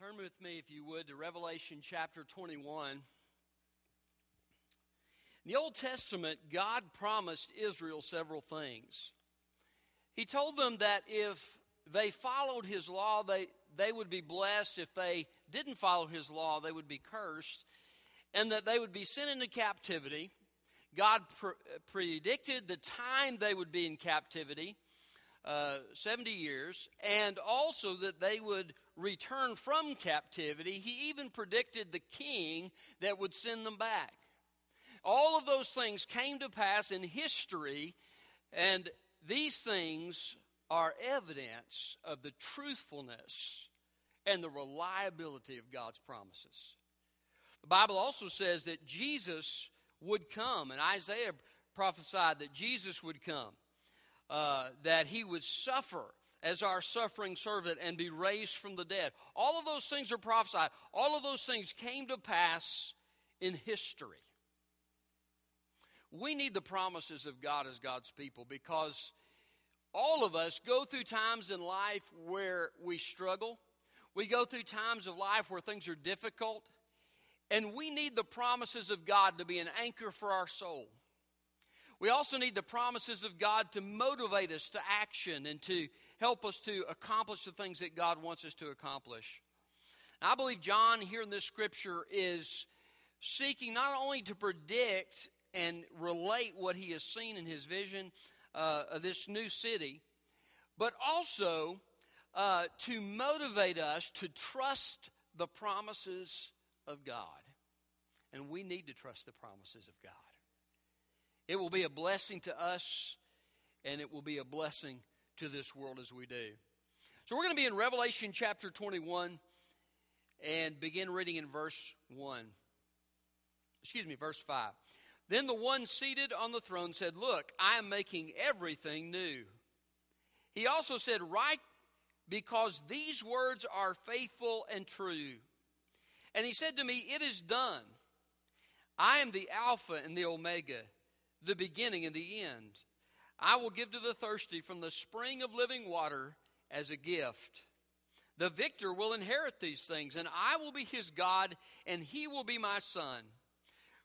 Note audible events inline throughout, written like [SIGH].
Turn with me, if you would, to Revelation chapter 21. In the Old Testament, God promised Israel several things. He told them that if they followed His law, they, they would be blessed. If they didn't follow His law, they would be cursed. And that they would be sent into captivity. God pre- predicted the time they would be in captivity. Uh, 70 years, and also that they would return from captivity. He even predicted the king that would send them back. All of those things came to pass in history, and these things are evidence of the truthfulness and the reliability of God's promises. The Bible also says that Jesus would come, and Isaiah prophesied that Jesus would come uh, that he would suffer as our suffering servant and be raised from the dead. All of those things are prophesied. All of those things came to pass in history. We need the promises of God as God's people because all of us go through times in life where we struggle. We go through times of life where things are difficult. And we need the promises of God to be an anchor for our soul. We also need the promises of God to motivate us to action and to help us to accomplish the things that God wants us to accomplish. I believe John here in this scripture is seeking not only to predict and relate what he has seen in his vision uh, of this new city, but also uh, to motivate us to trust the promises of God. And we need to trust the promises of God. It will be a blessing to us, and it will be a blessing to this world as we do. So we're going to be in Revelation chapter 21 and begin reading in verse 1. Excuse me, verse 5. Then the one seated on the throne said, Look, I am making everything new. He also said, Write because these words are faithful and true. And he said to me, It is done. I am the Alpha and the Omega the beginning and the end. I will give to the thirsty from the spring of living water as a gift. The victor will inherit these things, and I will be his God, and he will be my son.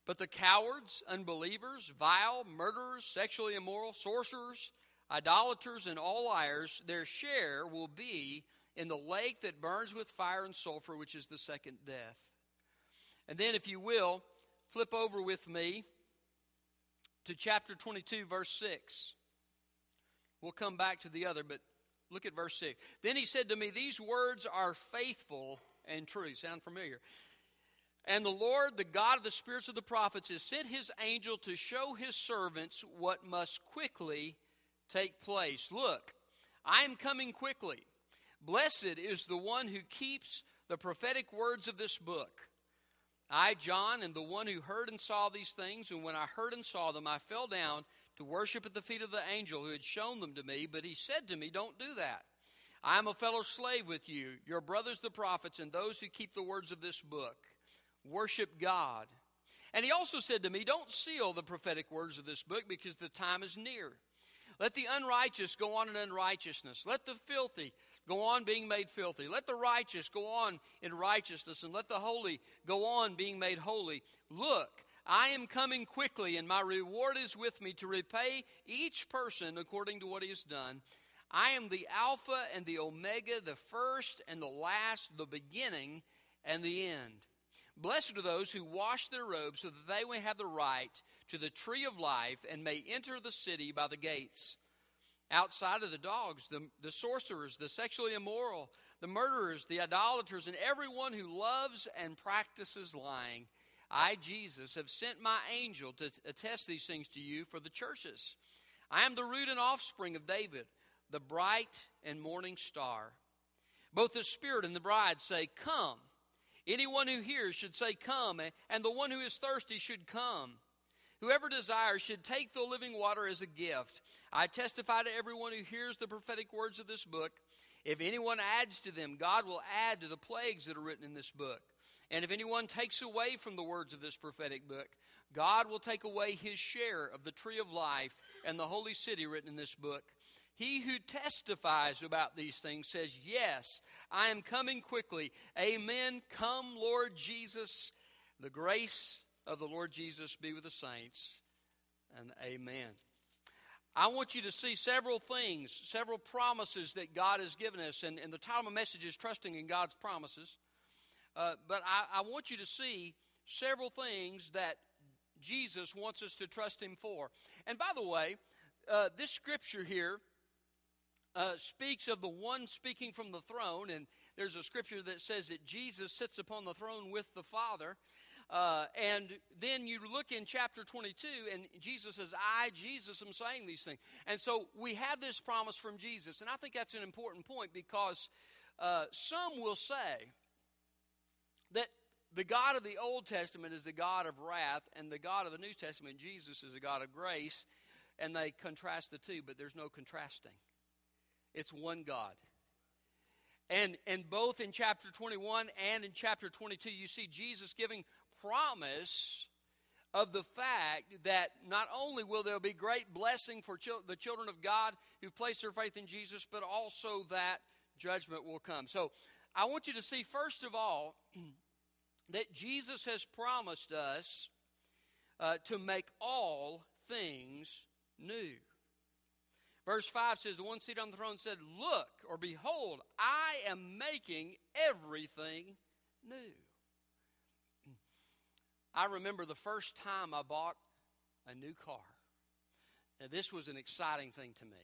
But the cowards, unbelievers, vile, murderers, sexually immoral, sorcerers, idolaters, and all liars, their share will be in the lake that burns with fire and sulfur, which is the second death. And then, if you will, flip over with me to chapter 22, verse 6. We'll come back to the other, but look at verse 6. Then he said to me, These words are faithful and true. Sound familiar? And the Lord, the God of the spirits of the prophets, has sent his angel to show his servants what must quickly take place. Look, I am coming quickly. Blessed is the one who keeps the prophetic words of this book. I, John, am the one who heard and saw these things, and when I heard and saw them, I fell down to worship at the feet of the angel who had shown them to me. But he said to me, Don't do that. I am a fellow slave with you, your brothers the prophets, and those who keep the words of this book. Worship God. And he also said to me, Don't seal the prophetic words of this book because the time is near. Let the unrighteous go on in unrighteousness. Let the filthy go on being made filthy. Let the righteous go on in righteousness, and let the holy go on being made holy. Look, I am coming quickly, and my reward is with me to repay each person according to what he has done. I am the Alpha and the Omega, the first and the last, the beginning and the end. Blessed are those who wash their robes so that they may have the right to the tree of life and may enter the city by the gates. Outside of the dogs, the, the sorcerers, the sexually immoral, the murderers, the idolaters, and everyone who loves and practices lying. I, Jesus, have sent my angel to attest these things to you for the churches. I am the root and offspring of David, the bright and morning star. Both the Spirit and the bride say, Come. Anyone who hears should say, Come, and the one who is thirsty should come. Whoever desires should take the living water as a gift. I testify to everyone who hears the prophetic words of this book. If anyone adds to them, God will add to the plagues that are written in this book. And if anyone takes away from the words of this prophetic book, God will take away his share of the tree of life and the holy city written in this book. He who testifies about these things says, Yes, I am coming quickly. Amen. Come, Lord Jesus. The grace of the Lord Jesus be with the saints. And amen. I want you to see several things, several promises that God has given us. And, and the title of my message is Trusting in God's Promises. Uh, but I, I want you to see several things that Jesus wants us to trust Him for. And by the way, uh, this scripture here uh, speaks of the one speaking from the throne, and there's a scripture that says that Jesus sits upon the throne with the Father. Uh, and then you look in chapter 22, and Jesus says, I, Jesus, am saying these things. And so we have this promise from Jesus. And I think that's an important point because uh, some will say that the God of the Old Testament is the God of wrath, and the God of the New Testament, Jesus, is a God of grace. And they contrast the two, but there's no contrasting. It's one God. And, and both in chapter 21 and in chapter 22, you see Jesus giving promise of the fact that not only will there be great blessing for chil- the children of God who've placed their faith in Jesus, but also that judgment will come. So I want you to see, first of all, [CLEARS THROAT] that Jesus has promised us uh, to make all things new. Verse 5 says, The one seated on the throne said, Look or behold, I am making everything new. I remember the first time I bought a new car. Now, this was an exciting thing to me.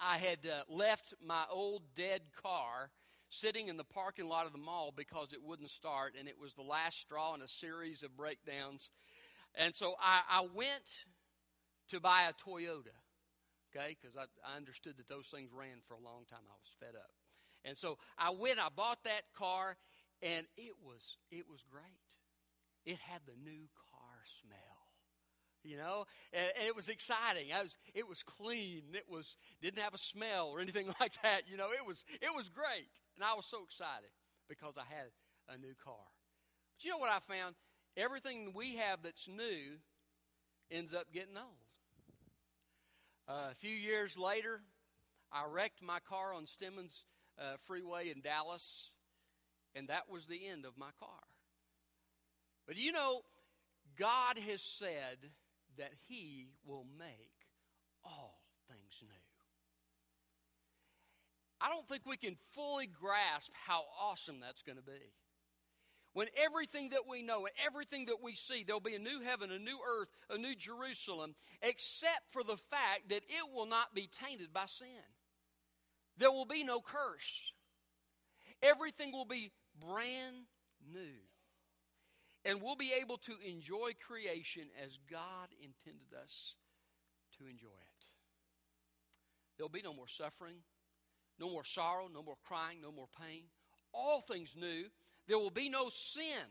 I had uh, left my old dead car sitting in the parking lot of the mall because it wouldn't start, and it was the last straw in a series of breakdowns. And so I, I went to buy a Toyota, okay, because I, I understood that those things ran for a long time. I was fed up. And so I went, I bought that car, and it was it was great. It had the new car smell. You know, and, and it was exciting. I was, it was clean. It was didn't have a smell or anything [LAUGHS] like that. You know, it was it was great, and I was so excited because I had a new car. But you know what I found? Everything we have that's new ends up getting old. Uh, a few years later, I wrecked my car on Stemmons uh, Freeway in Dallas, and that was the end of my car. But you know, God has said that He will make all things new. I don't think we can fully grasp how awesome that's going to be. When everything that we know and everything that we see, there'll be a new heaven, a new earth, a new Jerusalem, except for the fact that it will not be tainted by sin. There will be no curse. Everything will be brand new. And we'll be able to enjoy creation as God intended us to enjoy it. There'll be no more suffering, no more sorrow, no more crying, no more pain. All things new. There will be no sin.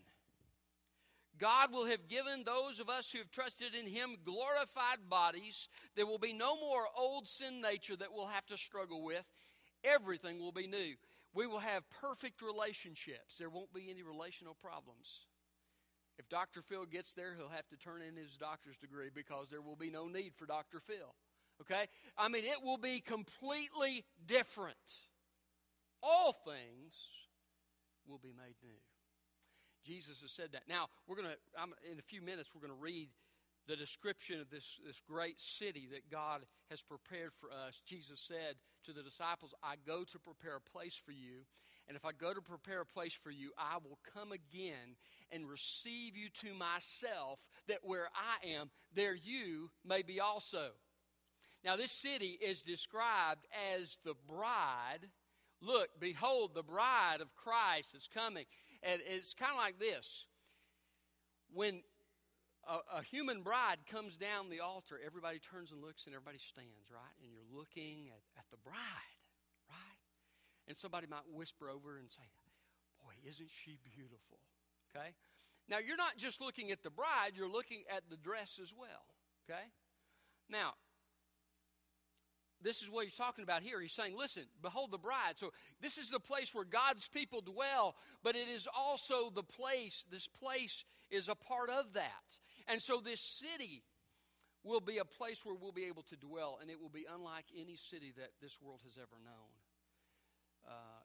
God will have given those of us who have trusted in Him glorified bodies. There will be no more old sin nature that we'll have to struggle with. Everything will be new. We will have perfect relationships. There won't be any relational problems. Dr. Phil gets there, he'll have to turn in his doctor's degree because there will be no need for Dr. Phil. Okay? I mean, it will be completely different. All things will be made new. Jesus has said that. Now, we're going to, in a few minutes, we're going to read the description of this, this great city that God has prepared for us. Jesus said to the disciples, I go to prepare a place for you. And if I go to prepare a place for you, I will come again and receive you to myself, that where I am, there you may be also. Now, this city is described as the bride. Look, behold, the bride of Christ is coming. And it's kind of like this when a, a, human bride comes down the altar, everybody turns and looks and everybody stands, right? And you're looking at, at the bride? And somebody might whisper over and say, Boy, isn't she beautiful? Okay? Now, you're not just looking at the bride, you're looking at the dress as well. Okay? Now, this is what he's talking about here. He's saying, listen, behold the bride. So this is the place where God's people dwell, but it is also the place, this place is a part of that. And so this city will be a place where we'll be able to dwell, and it will be unlike any city that this world has ever known.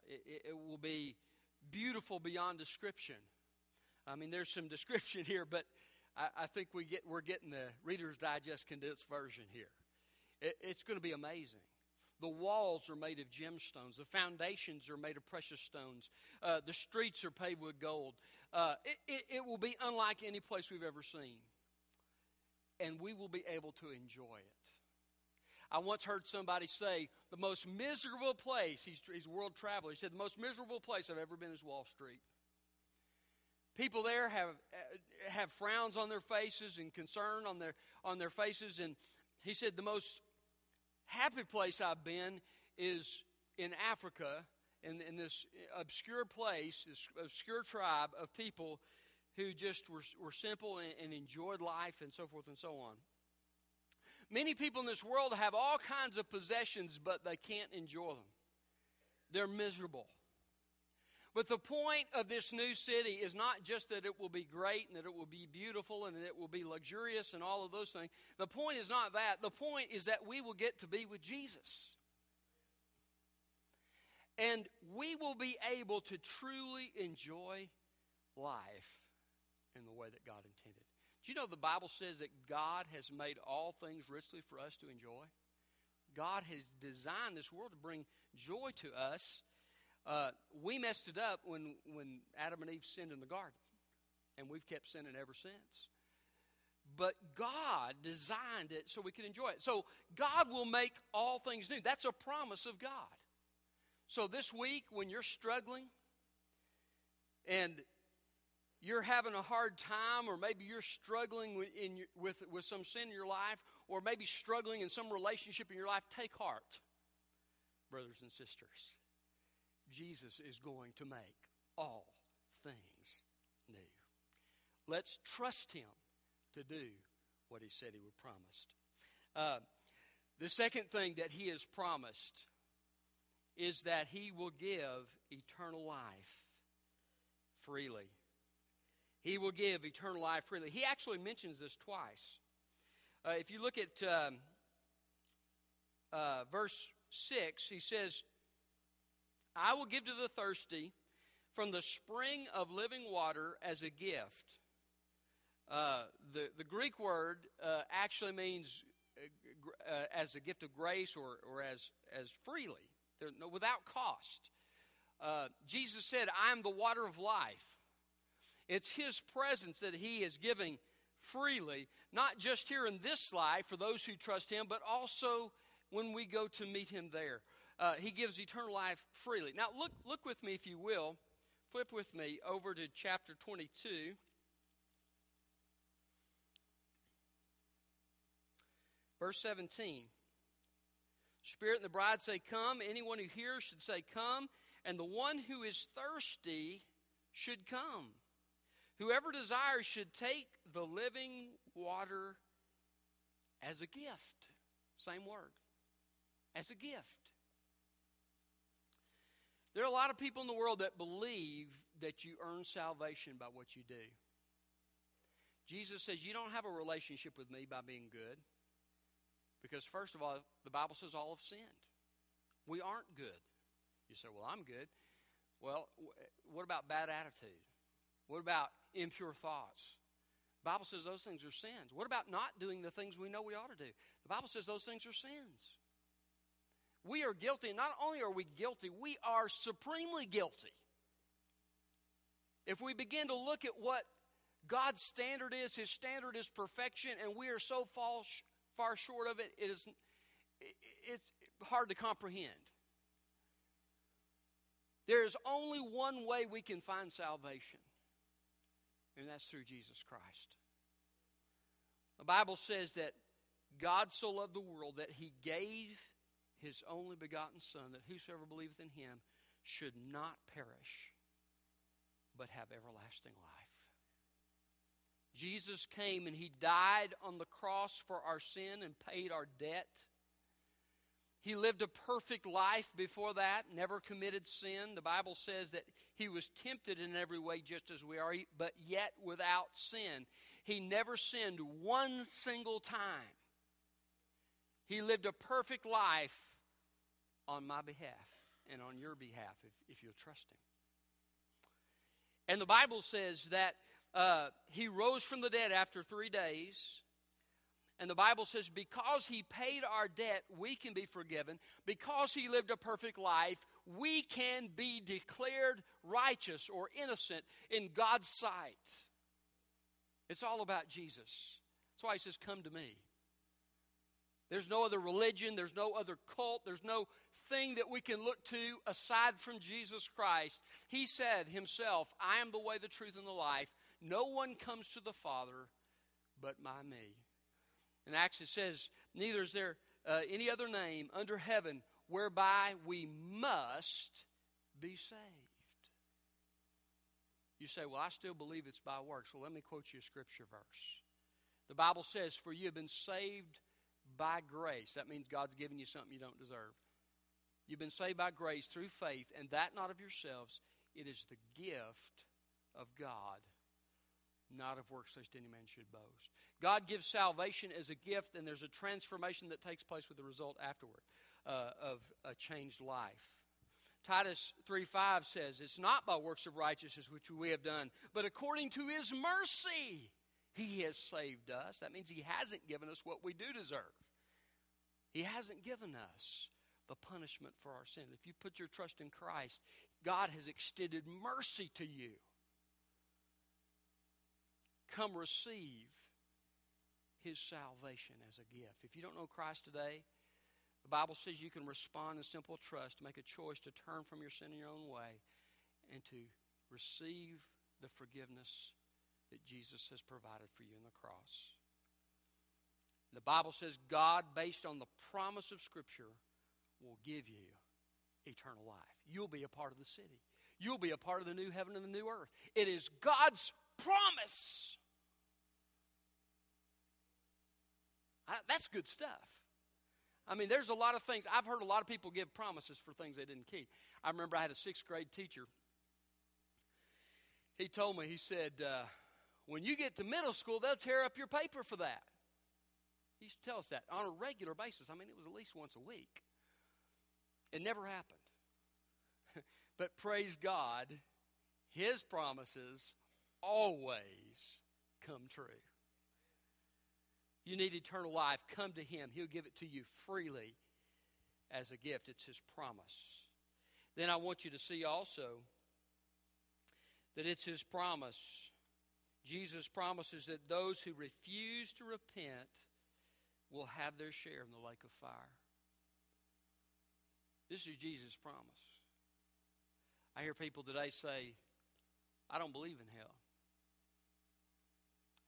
It, it will be beautiful beyond description. I mean, there's some description here, but I, I think we get, we're getting the Reader's Digest condensed version here. It, it's going to be amazing. The walls are made of gemstones. The foundations are made of precious stones. Uh, the streets are paved with gold. Uh, it, it, it will be unlike any place we've ever seen. And we will be able to enjoy it. I once heard somebody say, the most miserable place, he's, he's a world traveler, he said, the most miserable place I've ever been is Wall Street. People there have, uh, have frowns on their faces and concern on their, on their faces. And he said, the most happy place I've been is in Africa, in, in this obscure place, this obscure tribe of people who just were, were simple and, and enjoyed life and so forth and so on. Many people in this world have all kinds of possessions, but they can't enjoy them. They're miserable. But the point of this new city is not just that it will be great and that it will be beautiful and that it will be luxurious and all of those things. The point is not that. The point is that we will get to be with Jesus. And we will be able to truly enjoy life in the way that God intended. Do you know the Bible says that God has made all things richly for us to enjoy? God has designed this world to bring joy to us uh, we messed it up when, when Adam and Eve sinned in the garden, and we've kept sinning ever since. But God designed it so we can enjoy it. So God will make all things new. That's a promise of God. So this week, when you're struggling and you're having a hard time, or maybe you're struggling with, your, with, with some sin in your life, or maybe struggling in some relationship in your life, take heart, brothers and sisters Jesus is going to make all things new. Let's trust Him to do what He said He would promise. Uh, the second thing that He has promised is that He will give eternal life freely. He will give eternal life freely. He actually mentions this twice. Uh, if you look at um, uh, verse 6, he says, I will give to the thirsty from the spring of living water as a gift. Uh, the, the Greek word uh, actually means uh, uh as a gift of grace or, or as, as freely, without cost. Jesus said, I am the water of life. It's His presence that He is giving freely, not just here in this life for those who trust Him, but also when we go to meet Him there uh, he gives eternal life freely. Now, look, look with me, if you will. Flip with me over to chapter 22. Verse 17. Spirit and the bride say, Come. Anyone who hears should say, Come. And the one who is thirsty should come. Whoever desires should take the living water as a gift. Same word. As a gift. There are a lot of people in the world that believe that you earn salvation by what you do. Jesus says you don't have a relationship with me by being good. Because, first of all, the Bible says all have sinned. We aren't good. You say, well, I'm good. Well, what about bad attitude? What about impure thoughts? The Bible says those things are sins. What about not doing the things we know we ought to do? The Bible says those things are sins. We are guilty. Not only are we guilty, we are supremely guilty. If we begin to look at what God's standard is, His standard is perfection, and we are so far, far short of it, it is it's hard to comprehend. There is only one way we can find salvation, and that's through Jesus Christ. The Bible says that God so loved the world that He gave his only begotten Son, that whosoever believeth in him should not perish, but have everlasting life. Jesus came and he died on the cross for our sin and paid our debt. He lived a perfect life before that, never committed sin. The Bible says that he was tempted in every way just as we are, but yet without sin. He never sinned one single time. He lived a perfect life on my behalf and on your behalf if, if you'll trust Him. And the Bible says that uh, He rose from the dead after three days. And the Bible says, because he paid our debt, we can be forgiven. Because he lived a perfect life, we can be declared righteous or innocent in God's sight. It's all about Jesus. That's why he says, Come to me. There's no other religion, there's no other cult, there's no thing that we can look to aside from Jesus Christ. He said himself, I am the way, the truth, and the life. No one comes to the Father but by me. In Acts it says, Neither is there uh, any other name under heaven whereby we must be saved. You say, Well, I still believe it's by works. Well, let me quote you a scripture verse. The Bible says, For you have been saved by grace. That means God's given you something you don't deserve. You've been saved by grace through faith, and that not of yourselves. It is the gift of God, not of works, lest any man should boast. God gives salvation as a gift, and there's a transformation that takes place with the result afterward uh, of a changed life. Titus 3 5 says, It's not by works of righteousness which we have done, but according to his mercy he has saved us. That means he hasn't given us what we do deserve. He hasn't given us the punishment for our sin. If you put your trust in Christ, God has extended mercy to you. Come receive his salvation as a gift. If you don't know Christ today, the Bible says you can respond in simple trust, make a choice to turn from your sin in your own way, and to receive the forgiveness that Jesus has provided for you in the cross. The Bible says God, based on the promise of Scripture, will give you eternal life. You'll be a part of the city. You'll be a part of the new heaven and the new earth. It is God's promise. I, that's good stuff. I mean, there's a lot of things. I've heard a lot of people give promises for things they didn't keep. I remember I had a sixth grade teacher. He told me, he said, uh, when you get to middle school, they'll tear up your paper for that. He used to tell us that on a regular basis. I mean, it was at least once a week. It never happened. [LAUGHS] but praise God, His promises always come true. You need eternal life. Come to Him. He'll give it to you freely as a gift. It's His promise. Then I want you to see also that it's His promise. Jesus promises that those who refuse to repent will have their share in the lake of fire. This is Jesus' promise. I hear people today say, I don't believe in hell.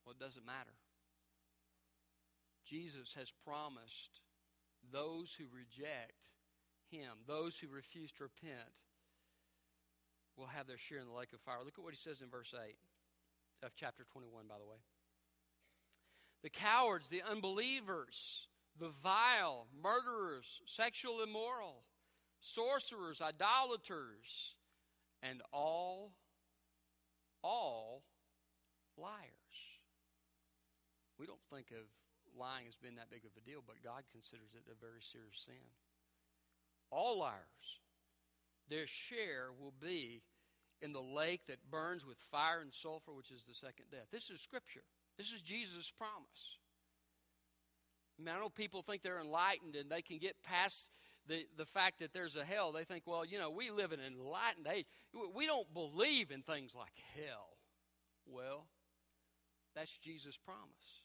Well, it doesn't matter. Jesus has promised those who reject him, those who refuse to repent, will have their share in the lake of fire. Look at what he says in verse 8 of chapter 21, by the way. The cowards, the unbelievers, the vile, murderers, sexual immoral, sorcerers, idolaters, and all, all liars. We don't think of lying as being that big of a deal, but God considers it a very serious sin. All liars, their share will be in the lake that burns with fire and sulfur, which is the second death. This is Scripture. This is Jesus' promise. I, mean, I know people think they're enlightened and they can get past the, the fact that there's a hell. They think, well, you know, we live in an enlightened age. We don't believe in things like hell. Well, that's Jesus' promise.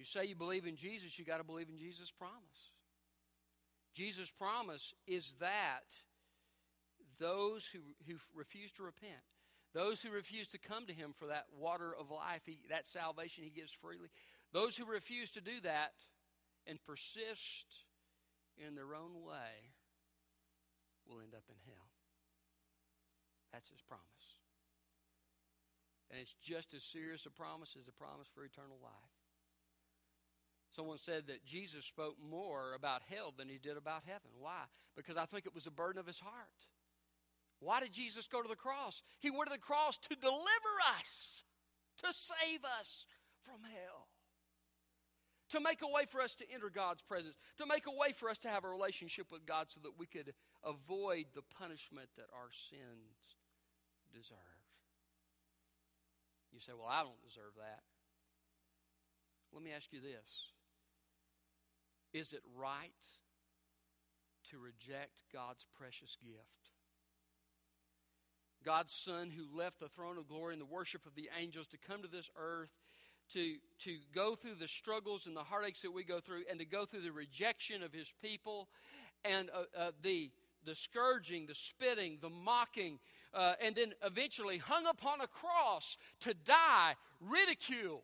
You say you believe in Jesus, you got to believe in Jesus' promise. Jesus' promise is that those who, who refuse to repent, those who refuse to come to Him for that water of life, he, that salvation He gives freely, those who refuse to do that and persist in their own way will end up in hell. That's His promise. And it's just as serious a promise as a promise for eternal life. Someone said that Jesus spoke more about hell than he did about heaven. Why? Because I think it was a burden of his heart. Why did Jesus go to the cross? He went to the cross to deliver us, to save us from hell. to make a way for us to enter God's presence, to make a way for us to have a relationship with God so that we could avoid the punishment that our sins deserve. You say, Well, I don't deserve that. Let me ask you this Is it right to reject God's precious gift? God's Son, who left the throne of glory and the worship of the angels to come to this earth to, to go through the struggles and the heartaches that we go through and to go through the rejection of his people and uh, uh, the, the scourging, the spitting, the mocking, uh, and then eventually hung upon a cross to die, ridiculed,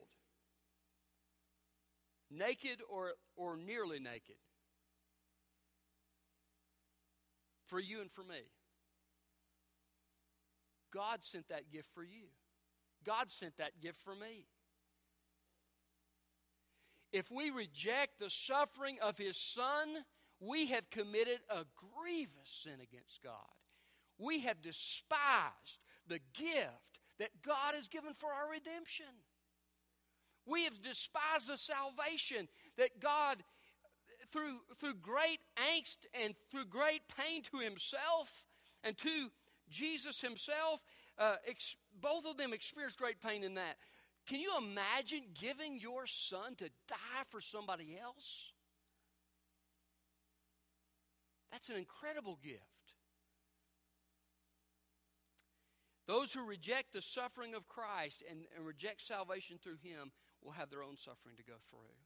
naked or, or nearly naked. For you and for me. God sent that gift for you. God sent that gift for me. If we reject the suffering of His Son, we have committed a grievous sin against God. We have despised the gift that God has given for our redemption. We have despised the salvation that God, through, through great angst and through great pain to Himself and to Jesus Himself, uh, ex- both of them experienced great pain in that. Can you imagine giving your son to die for somebody else? That's an incredible gift. Those who reject the suffering of Christ and, and, reject salvation through Him will have their own suffering to go through.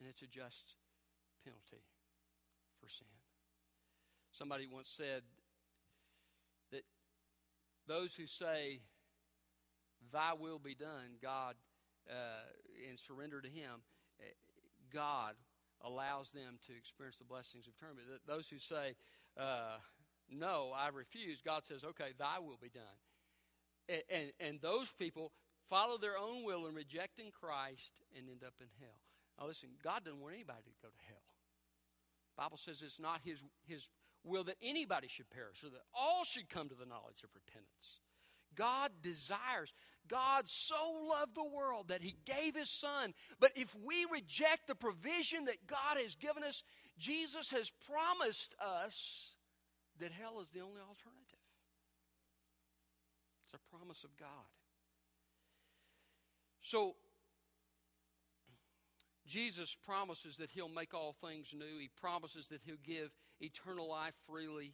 And it's a just penalty for sin. Somebody once said that those who say, Thy will be done, God, uh, and surrender to Him, uh, God allows them to experience the blessings of eternity. Those who say, uh, No, I refuse, God says, Okay, Thy will be done. And, and, and those people follow their own will in rejecting Christ and end up in hell. Now, listen, God doesn't want anybody to go to hell. The Bible says it's not His, his will that anybody should perish, or that all should come to the knowledge of repentance. God desires. God so loved the world that he gave his son. But if we reject the provision that God has given us, Jesus has promised us that hell is the only alternative. It's a promise of God. So, Jesus promises that he'll make all things new. He promises that he'll give eternal life freely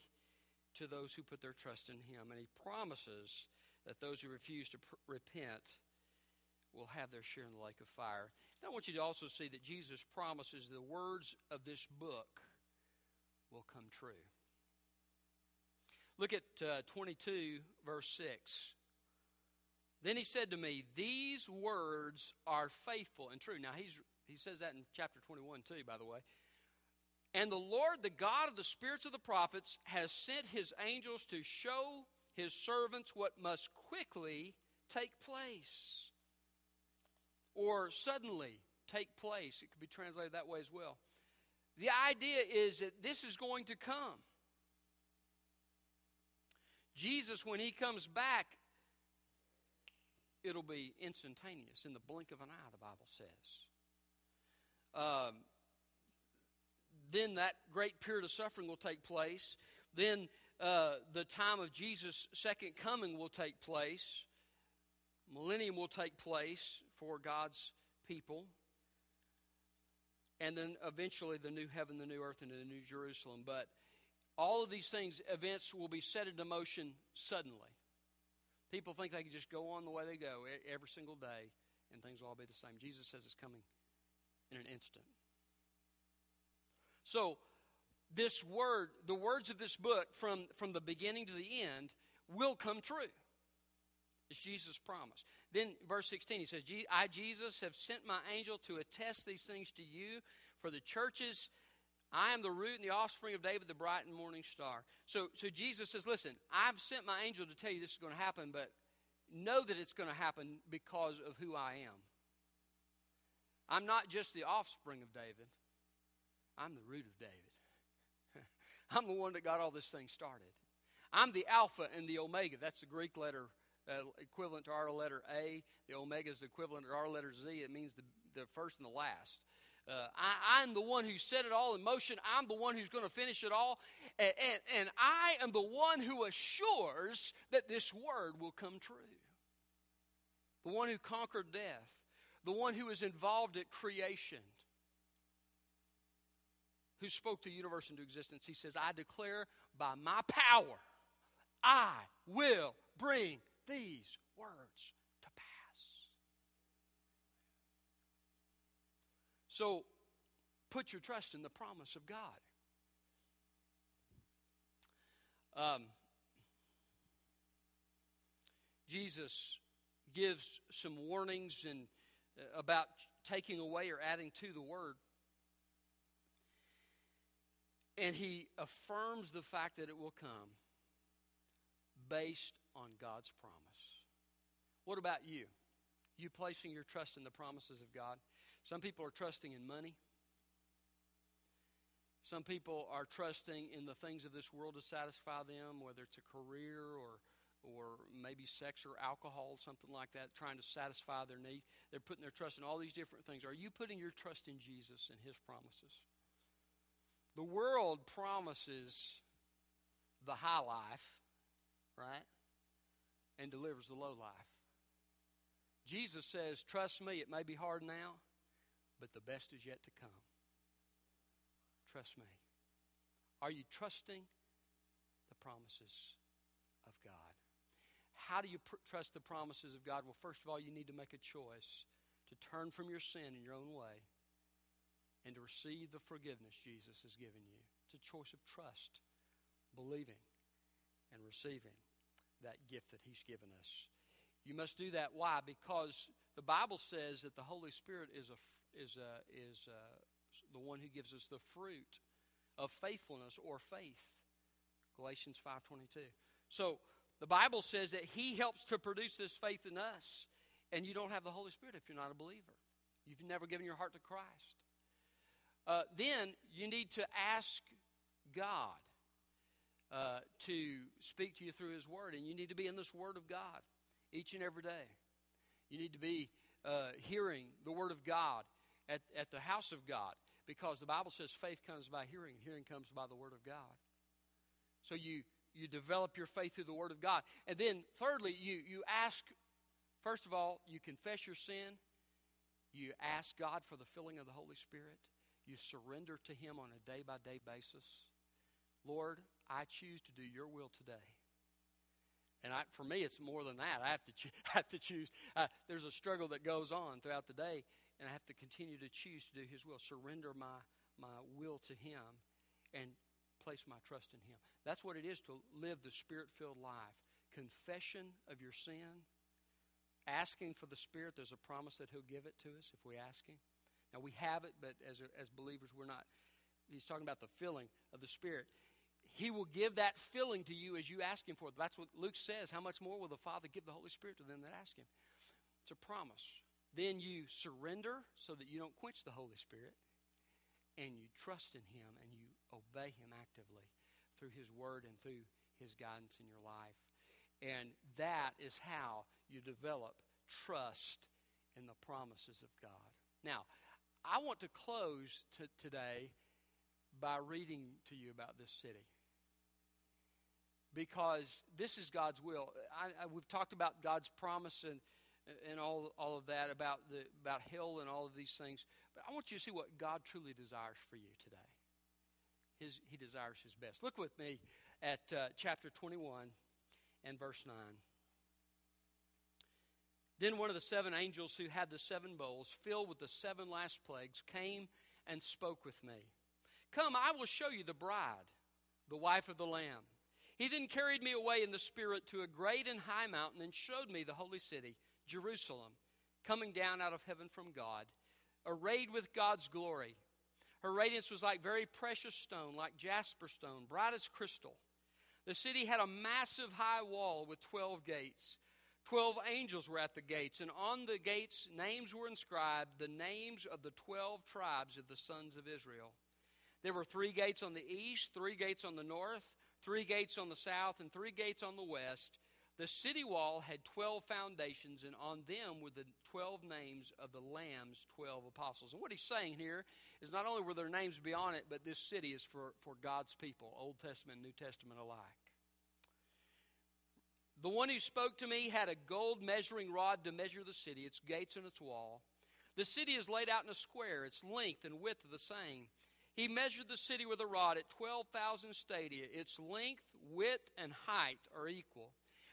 to those who put their trust in him. And he promises that those who refuse to pr- repent will have their share in the lake of fire. And I want you to also see that Jesus promises the words of this book will come true. Look at uh, 22, verse 6. Then he said to me, These words are faithful and true. Now, he's, he says that in chapter 21, too, by the way. And the Lord, the God of the spirits of the prophets, has sent his angels to show his servants what must quickly take place or suddenly take place. It could be translated that way as well. The idea is that this is going to come. Jesus, when he comes back, it'll be instantaneous, in the blink of an eye, the Bible says. Um, then that great period of suffering will take place. Then uh, the time of Jesus' second coming will take place. Millennium will take place for God's people. And then eventually the new heaven, the new earth, and the new Jerusalem. But all of these things, events will be set into motion suddenly. People think they can just go on the way they go every single day and things will all be the same. Jesus says it's coming in an instant. So, this word, the words of this book from, from the beginning to the end, will come true. It's Jesus' promise. Then, verse 16, he says, I, Jesus, have sent my angel to attest these things to you for the churches. I am the root and the offspring of David, the bright and morning star. So, so Jesus says, Listen, I've sent my angel to tell you this is going to happen, but know that it's going to happen because of who I am. I'm not just the offspring of David, I'm the root of David. [LAUGHS] I'm the one that got all this thing started. I'm the Alpha and the Omega. That's the Greek letter uh, equivalent to our letter A. The Omega is equivalent to our letter Z. It means the, the first and the last. Uh, I, am the one who set it all in motion. I'm the one who's going to finish it all. And, and, and I am the one who assures that this word will come true. The one who conquered death, the one who is involved at creation, who spoke the universe into existence. He says, I declare by my power, I will bring these words to pass. So put your trust in the promise of God. Um, Jesus gives some warnings and uh, about taking away or adding to the word and he affirms the fact that it will come based on God's promise. What about you? You placing your trust in the promises of God? Some people are trusting in money. Some people are trusting in the things of this world to satisfy them, whether it's a career or or maybe sex or alcohol, something like that, trying to satisfy their need. They're putting their trust in all these different things. Are you putting your trust in Jesus and his promises? The world promises the high life, right? And delivers the low life. Jesus says, Trust me, it may be hard now, but the best is yet to come. Trust me. Are you trusting the promises of God? How do you pr- trust the promises of God? Well, first of all, you need to make a choice to turn from your sin in your own way and to receive the forgiveness Jesus has given you. It's a choice of trust, believing, and receiving that gift that He's given us. You must do that. Why? Because the Bible says that the Holy Spirit is, a, is, a, is a, the one who gives us the fruit of faithfulness or faith. Galatians 5.22. So the Bible says that He helps to produce this faith in us. And you don't have the Holy Spirit if you're not a believer. You've never given your heart to Christ uh, then you need to ask God uh, to speak to you through His Word, and you need to be in this Word of God each and every day. You need to be uh, hearing the Word of God at, at the house of God because the Bible says faith comes by hearing, hearing comes by the Word of God. So you, you develop your faith through the Word of God. And then, thirdly, you, you ask, first of all, you confess your sin, you ask God for the filling of the Holy Spirit. You surrender to Him on a day by day basis. Lord, I choose to do your will today. And I, for me, it's more than that. I have to, cho- [LAUGHS] have to choose. Uh, there's a struggle that goes on throughout the day, and I have to continue to choose to do His will, surrender my, my will to Him, and place my trust in Him. That's what it is to live the Spirit filled life. Confession of your sin, asking for the Spirit. There's a promise that He'll give it to us if we ask Him. Now, we have it, but as, as believers, we're not. He's talking about the filling of the Spirit. He will give that filling to you as you ask Him for it. That's what Luke says. How much more will the Father give the Holy Spirit to them that ask Him? It's a promise. Then you surrender so that you don't quench the Holy Spirit, and you trust in Him and you obey Him actively through His Word and through His guidance in your life. And that is how you develop trust in the promises of God. Now, I want to close to today by reading to you about this city. Because this is God's will. I, I, we've talked about God's promise and, and all, all of that, about, the, about hell and all of these things. But I want you to see what God truly desires for you today. His, he desires His best. Look with me at uh, chapter 21 and verse 9. Then one of the seven angels who had the seven bowls filled with the seven last plagues came and spoke with me. Come, I will show you the bride, the wife of the Lamb. He then carried me away in the Spirit to a great and high mountain and showed me the holy city, Jerusalem, coming down out of heaven from God, arrayed with God's glory. Her radiance was like very precious stone, like jasper stone, bright as crystal. The city had a massive high wall with twelve gates. Twelve angels were at the gates, and on the gates names were inscribed, the names of the twelve tribes of the sons of Israel. There were three gates on the east, three gates on the north, three gates on the south, and three gates on the west. The city wall had 12 foundations, and on them were the 12 names of the Lamb's 12 apostles. And what he's saying here is not only were their names be on it, but this city is for, for God's people, Old Testament New Testament alike. The one who spoke to me had a gold measuring rod to measure the city, its gates and its wall. The city is laid out in a square, its length and width are the same. He measured the city with a rod at 12,000 stadia. Its length, width, and height are equal.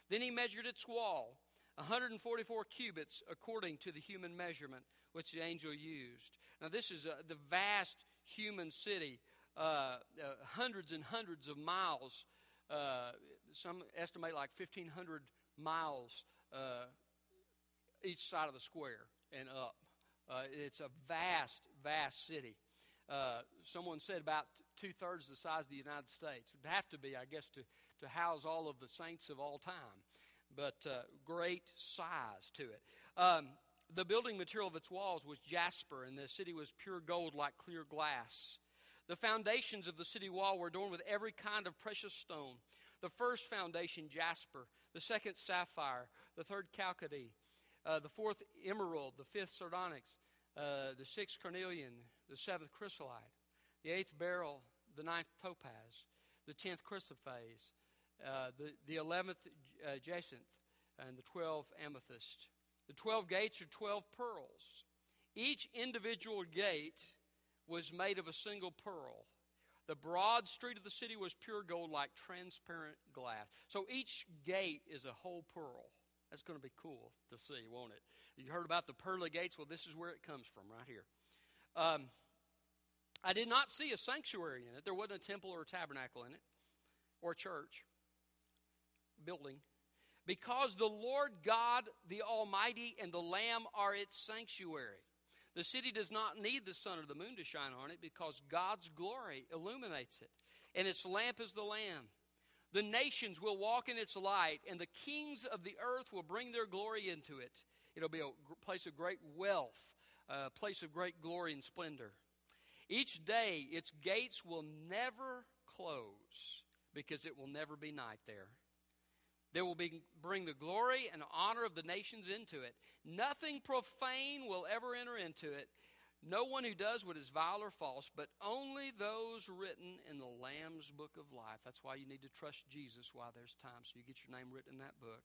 Then he measured its wall, 144 cubits according to the human measurement which the angel used. Now, this is uh, the vast human city, uh, uh, hundreds and hundreds of miles. Uh, some estimate like 1,500 miles uh, each side of the square and up. Uh, it's a vast, vast city. Someone said about two thirds the size of the United States. It would have to be, I guess, to, to house all of the saints of all time. But uh, great size to it. Um, the building material of its walls was jasper, and the city was pure gold like clear glass. The foundations of the city wall were adorned with every kind of precious stone. The first foundation, jasper. The second, sapphire. The third, chalcedony. Uh, the fourth, emerald. The fifth, sardonyx. Uh, the sixth, carnelian. The seventh, chrysolite the eighth beryl, the ninth topaz, the tenth chrysoprase, uh, the, the eleventh uh, jacinth, and the twelve amethyst. The twelve gates are twelve pearls. Each individual gate was made of a single pearl. The broad street of the city was pure gold like transparent glass. So each gate is a whole pearl. That's going to be cool to see, won't it? You heard about the pearly gates? Well, this is where it comes from, right here. Um, I did not see a sanctuary in it. There wasn't a temple or a tabernacle in it or a church building. Because the Lord God, the Almighty, and the Lamb are its sanctuary. The city does not need the sun or the moon to shine on it because God's glory illuminates it, and its lamp is the Lamb. The nations will walk in its light, and the kings of the earth will bring their glory into it. It'll be a place of great wealth, a place of great glory and splendor. Each day, its gates will never close because it will never be night there. They will be, bring the glory and honor of the nations into it. Nothing profane will ever enter into it. No one who does what is vile or false, but only those written in the Lamb's book of life. That's why you need to trust Jesus while there's time, so you get your name written in that book.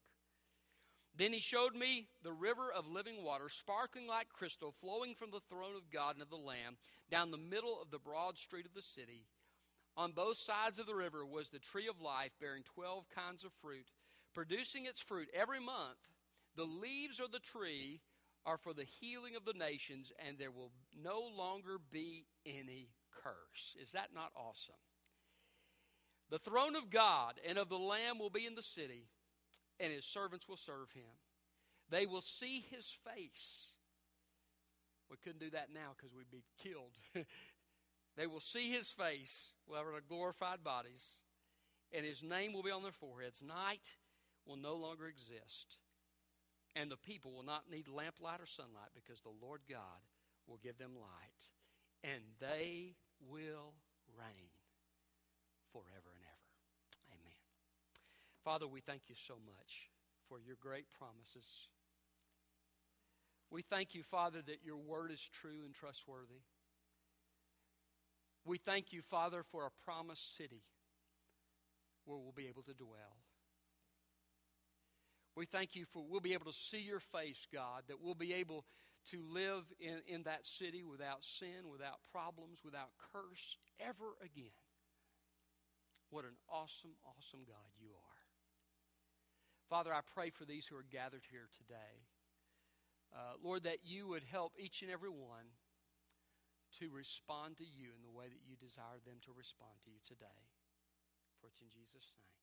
Then he showed me the river of living water, sparkling like crystal, flowing from the throne of God and of the Lamb, down the middle of the broad street of the city. On both sides of the river was the tree of life, bearing twelve kinds of fruit, producing its fruit every month. The leaves of the tree are for the healing of the nations, and there will no longer be any curse. Is that not awesome? The throne of God and of the Lamb will be in the city and his servants will serve him. They will see his face. We couldn't do that now because we'd be killed. [LAUGHS] they will see his face. We'll have our glorified bodies, and his name will be on their foreheads. Night will no longer exist, and the people will not need lamplight or sunlight because the Lord God will give them light, and they will reign forever and ever. Amen. Father, we thank you so much for your great promises. We thank you, Father, that your word is true and trustworthy. We thank you, Father, for a promised city where we'll be able to dwell. We thank you for we'll be able to see your face, God, that we'll be able to live in, in that city without sin, without problems, without curse ever again. What an awesome, awesome God you are. Father, I pray for these who are gathered here today. Uh, Lord, that you would help each and every one to respond to you in the way that you desire them to respond to you today. For it's in Jesus' name.